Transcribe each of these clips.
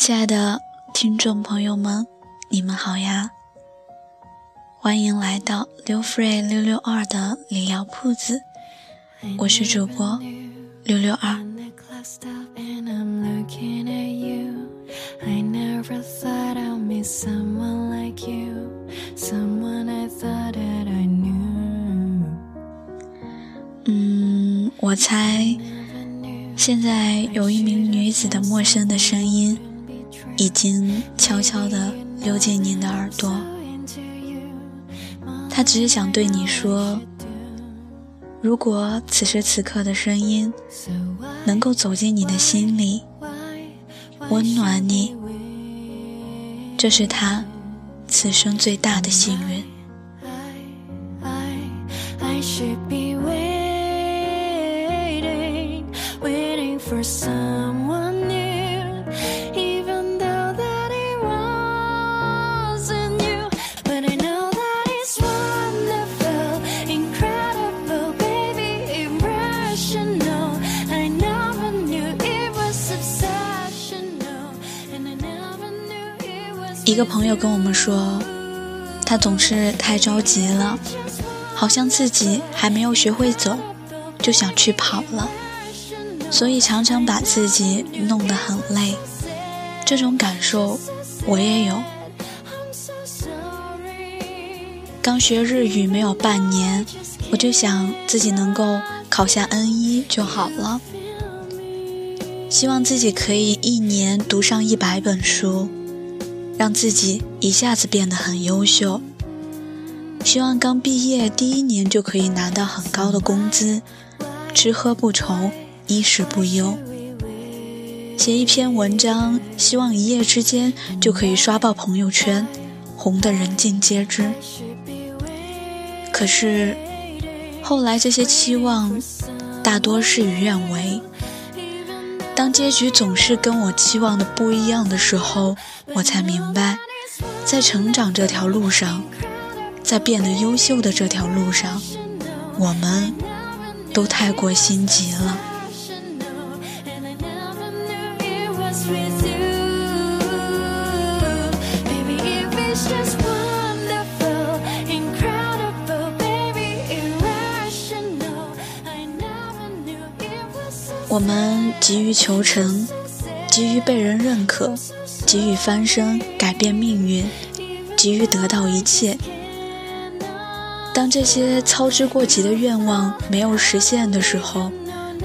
亲爱的听众朋友们，你们好呀！欢迎来到刘 free 六六二的理疗铺子，我是主播六六二。嗯，我猜，现在有一名女子的陌生的声音，已经悄悄地溜进您的耳朵。他只是想对你说：如果此时此刻的声音能够走进你的心里，温暖你，这是他此生最大的幸运。一个朋友跟我们说，他总是太着急了，好像自己还没有学会走，就想去跑了，所以常常把自己弄得很累。这种感受我也有。刚学日语没有半年，我就想自己能够考下 N 一就好了，希望自己可以一年读上一百本书。让自己一下子变得很优秀，希望刚毕业第一年就可以拿到很高的工资，吃喝不愁，衣食不忧。写一篇文章，希望一夜之间就可以刷爆朋友圈，红得人尽皆知。可是，后来这些期望大多事与愿违。当结局总是跟我期望的不一样的时候，我才明白，在成长这条路上，在变得优秀的这条路上，我们都太过心急了。我们急于求成，急于被人认可，急于翻身改变命运，急于得到一切。当这些操之过急的愿望没有实现的时候，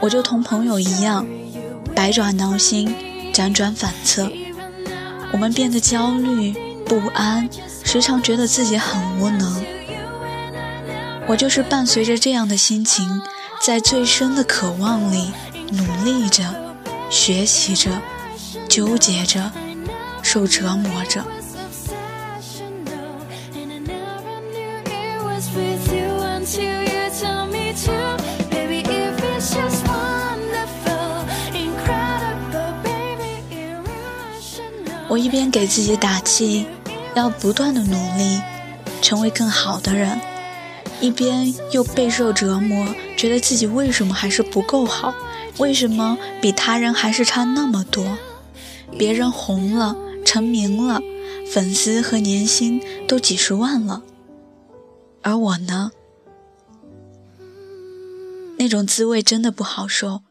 我就同朋友一样，百爪挠心，辗转反侧。我们变得焦虑不安，时常觉得自己很无能。我就是伴随着这样的心情，在最深的渴望里。努力着，学习着，纠结着，受折磨着。我一边给自己打气，要不断的努力，成为更好的人，一边又备受折磨，觉得自己为什么还是不够好。为什么比他人还是差那么多？别人红了，成名了，粉丝和年薪都几十万了，而我呢？那种滋味真的不好受，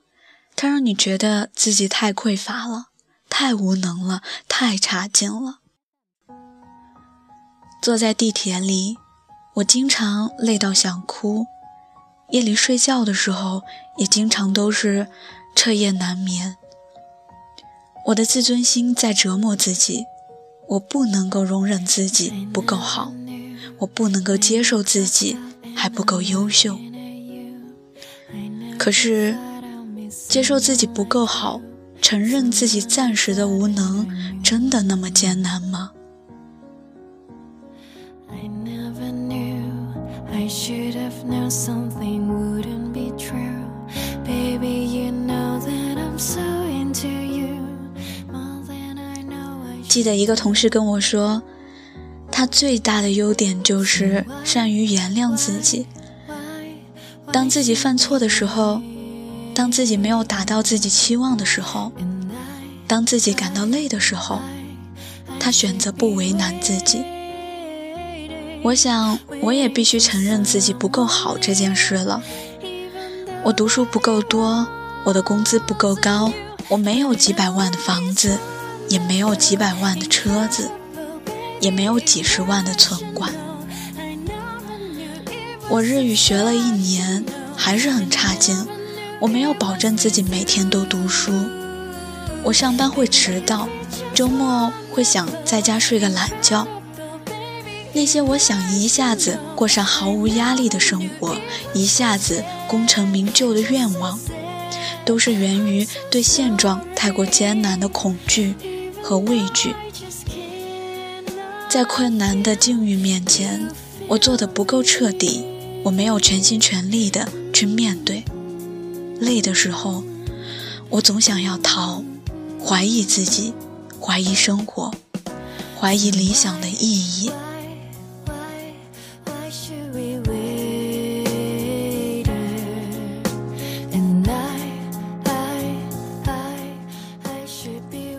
它让你觉得自己太匮乏了，太无能了，太差劲了。坐在地铁里，我经常累到想哭。夜里睡觉的时候，也经常都是彻夜难眠。我的自尊心在折磨自己，我不能够容忍自己不够好，我不能够接受自己还不够优秀。可是，接受自己不够好，承认自己暂时的无能，真的那么艰难吗？I should have known something wouldn't be true，baby you know that I'm so into you。记得一个同事跟我说，他最大的优点就是善于原谅自己。当自己犯错的时候，当自己没有达到自己期望的时候，当自己感到累的时候，他选择不为难自己。我想，我也必须承认自己不够好这件事了。我读书不够多，我的工资不够高，我没有几百万的房子，也没有几百万的车子，也没有几十万的存款。我日语学了一年，还是很差劲。我没有保证自己每天都读书。我上班会迟到，周末会想在家睡个懒觉。那些我想一下子过上毫无压力的生活，一下子功成名就的愿望，都是源于对现状太过艰难的恐惧和畏惧。在困难的境遇面前，我做的不够彻底，我没有全心全力的去面对。累的时候，我总想要逃，怀疑自己，怀疑生活，怀疑理想的意义。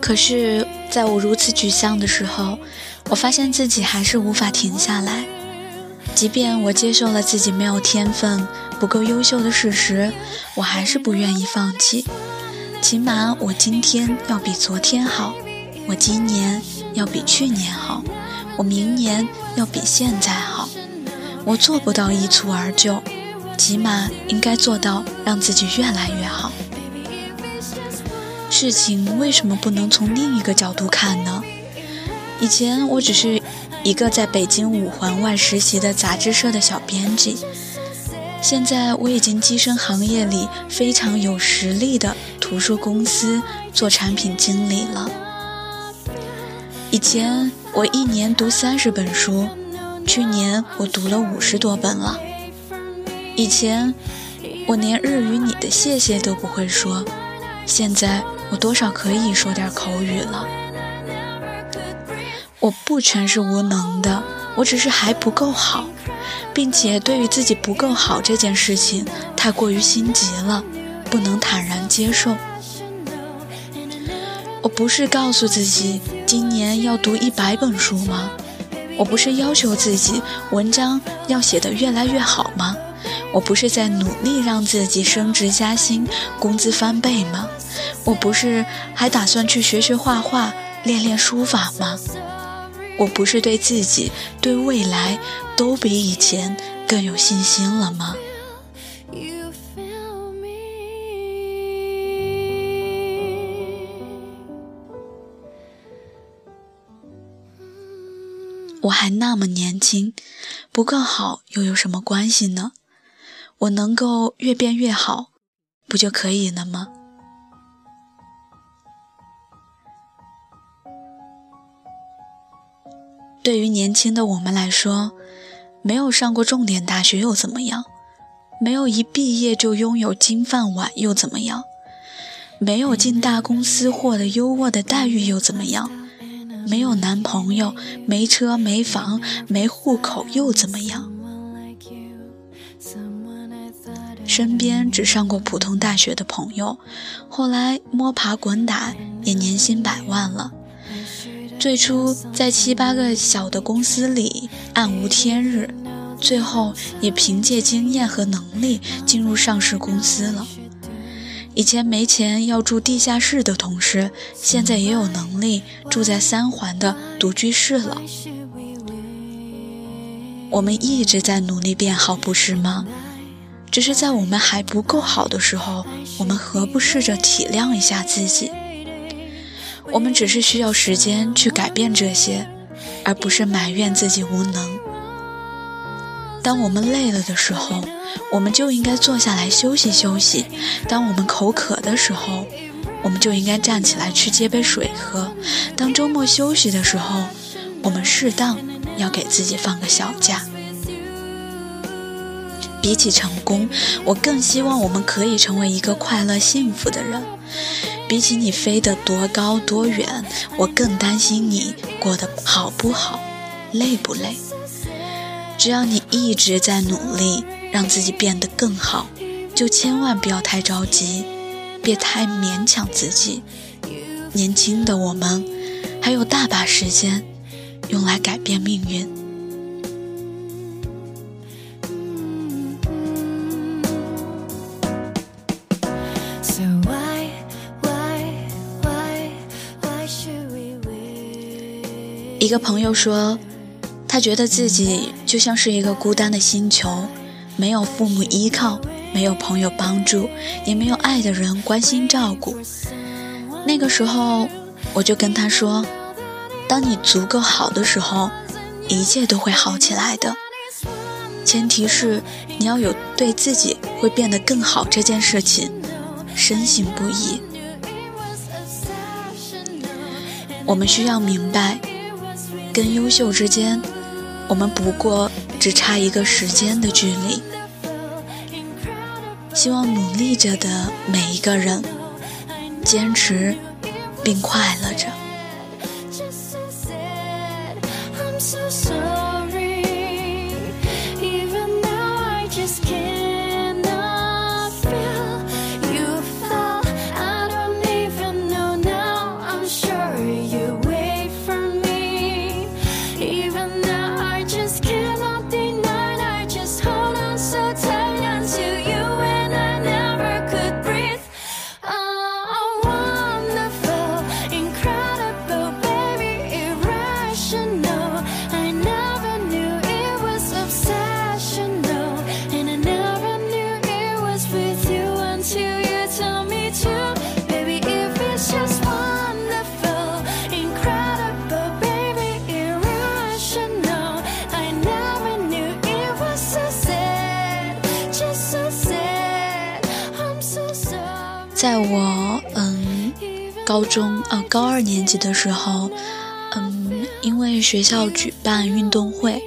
可是，在我如此沮丧的时候，我发现自己还是无法停下来。即便我接受了自己没有天分、不够优秀的事实，我还是不愿意放弃。起码我今天要比昨天好，我今年要比去年好，我明年要比现在好。我做不到一蹴而就，起码应该做到让自己越来越好。事情为什么不能从另一个角度看呢？以前我只是一个在北京五环外实习的杂志社的小编辑，现在我已经跻身行业里非常有实力的图书公司做产品经理了。以前我一年读三十本书，去年我读了五十多本了。以前我连日语你的谢谢都不会说，现在。我多少可以说点口语了。我不全是无能的，我只是还不够好，并且对于自己不够好这件事情太过于心急了，不能坦然接受。我不是告诉自己今年要读一百本书吗？我不是要求自己文章要写得越来越好吗？我不是在努力让自己升职加薪、工资翻倍吗？我不是还打算去学学画画、练练书法吗？我不是对自己、对未来都比以前更有信心了吗？我还那么年轻，不够好又有什么关系呢？我能够越变越好，不就可以了吗？对于年轻的我们来说，没有上过重点大学又怎么样？没有一毕业就拥有金饭碗又怎么样？没有进大公司获得优渥的待遇又怎么样？没有男朋友、没车、没房、没户口又怎么样？身边只上过普通大学的朋友，后来摸爬滚打也年薪百万了。最初在七八个小的公司里暗无天日，最后也凭借经验和能力进入上市公司了。以前没钱要住地下室的同事，现在也有能力住在三环的独居室了。我们一直在努力变好，不是吗？只是在我们还不够好的时候，我们何不试着体谅一下自己？我们只是需要时间去改变这些，而不是埋怨自己无能。当我们累了的时候，我们就应该坐下来休息休息；当我们口渴的时候，我们就应该站起来去接杯水喝；当周末休息的时候，我们适当要给自己放个小假。比起成功，我更希望我们可以成为一个快乐幸福的人。比起你飞得多高多远，我更担心你过得好不好，累不累。只要你一直在努力，让自己变得更好，就千万不要太着急，别太勉强自己。年轻的我们还有大把时间用来改变命运。一个朋友说，他觉得自己就像是一个孤单的星球，没有父母依靠，没有朋友帮助，也没有爱的人关心照顾。那个时候，我就跟他说：“当你足够好的时候，一切都会好起来的。前提是你要有对自己会变得更好这件事情深信不疑。我们需要明白。”跟优秀之间，我们不过只差一个时间的距离。希望努力着的每一个人，坚持并快乐着。在我嗯高中呃高二年级的时候，嗯，因为学校举办运动会，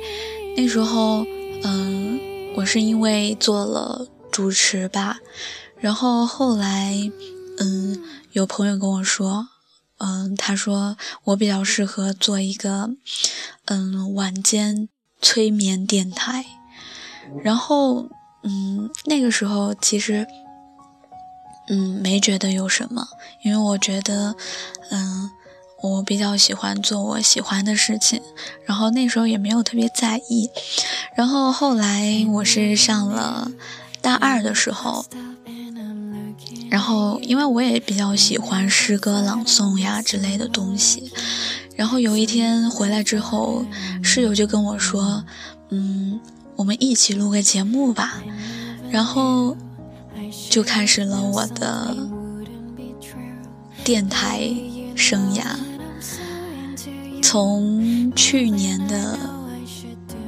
那时候嗯我是因为做了主持吧，然后后来嗯有朋友跟我说，嗯他说我比较适合做一个嗯晚间催眠电台，然后嗯那个时候其实。嗯，没觉得有什么，因为我觉得，嗯，我比较喜欢做我喜欢的事情，然后那时候也没有特别在意。然后后来我是上了大二的时候，然后因为我也比较喜欢诗歌朗诵呀之类的东西，然后有一天回来之后，室友就跟我说，嗯，我们一起录个节目吧，然后。就开始了我的电台生涯，从去年的，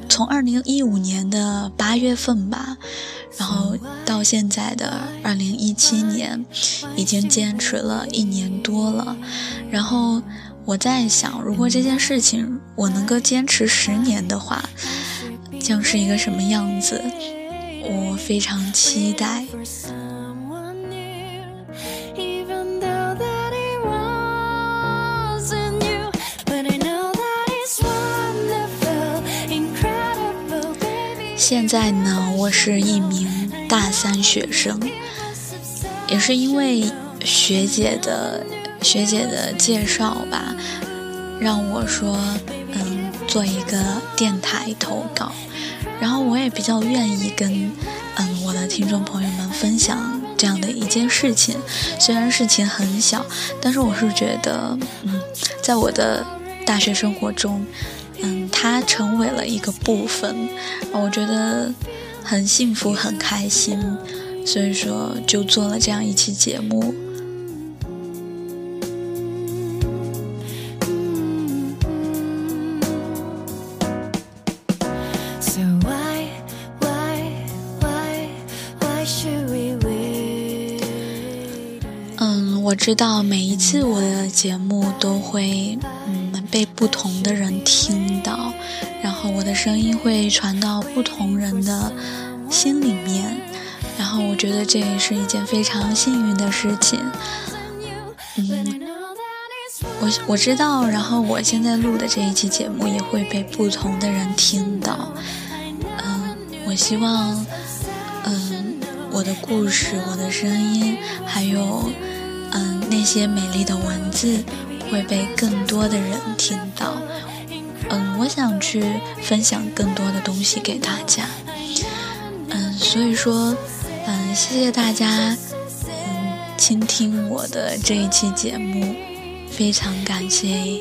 从二零一五年的八月份吧，然后到现在的二零一七年，已经坚持了一年多了。然后我在想，如果这件事情我能够坚持十年的话，将是一个什么样子？我非常期待。现在呢，我是一名大三学生，也是因为学姐的学姐的介绍吧，让我说，嗯，做一个电台投稿，然后我也比较愿意跟，嗯，我的听众朋友们分享这样的一件事情，虽然事情很小，但是我是觉得，嗯，在我的大学生活中。嗯，它成为了一个部分，我觉得很幸福，很开心，所以说就做了这样一期节目。我知道每一次我的节目都会。嗯被不同的人听到，然后我的声音会传到不同人的心里面，然后我觉得这也是一件非常幸运的事情。嗯，我我知道，然后我现在录的这一期节目也会被不同的人听到。嗯，我希望，嗯，我的故事、我的声音，还有嗯，那些美丽的文字会被更多的人听到。嗯，我想去分享更多的东西给大家。嗯，所以说，嗯，谢谢大家，嗯，倾听我的这一期节目，非常感谢。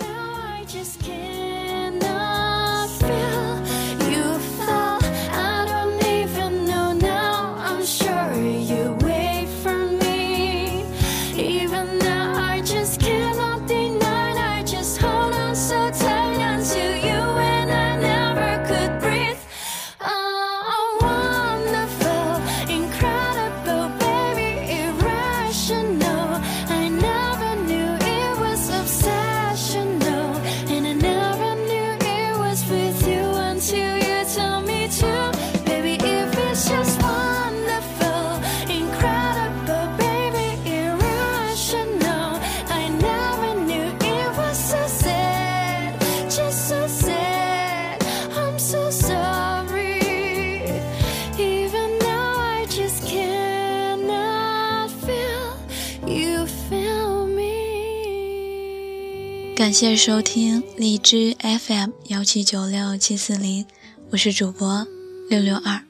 感谢收听荔枝 FM 幺七九六七四零，我是主播六六二。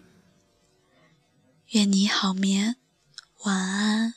愿你好眠，晚安。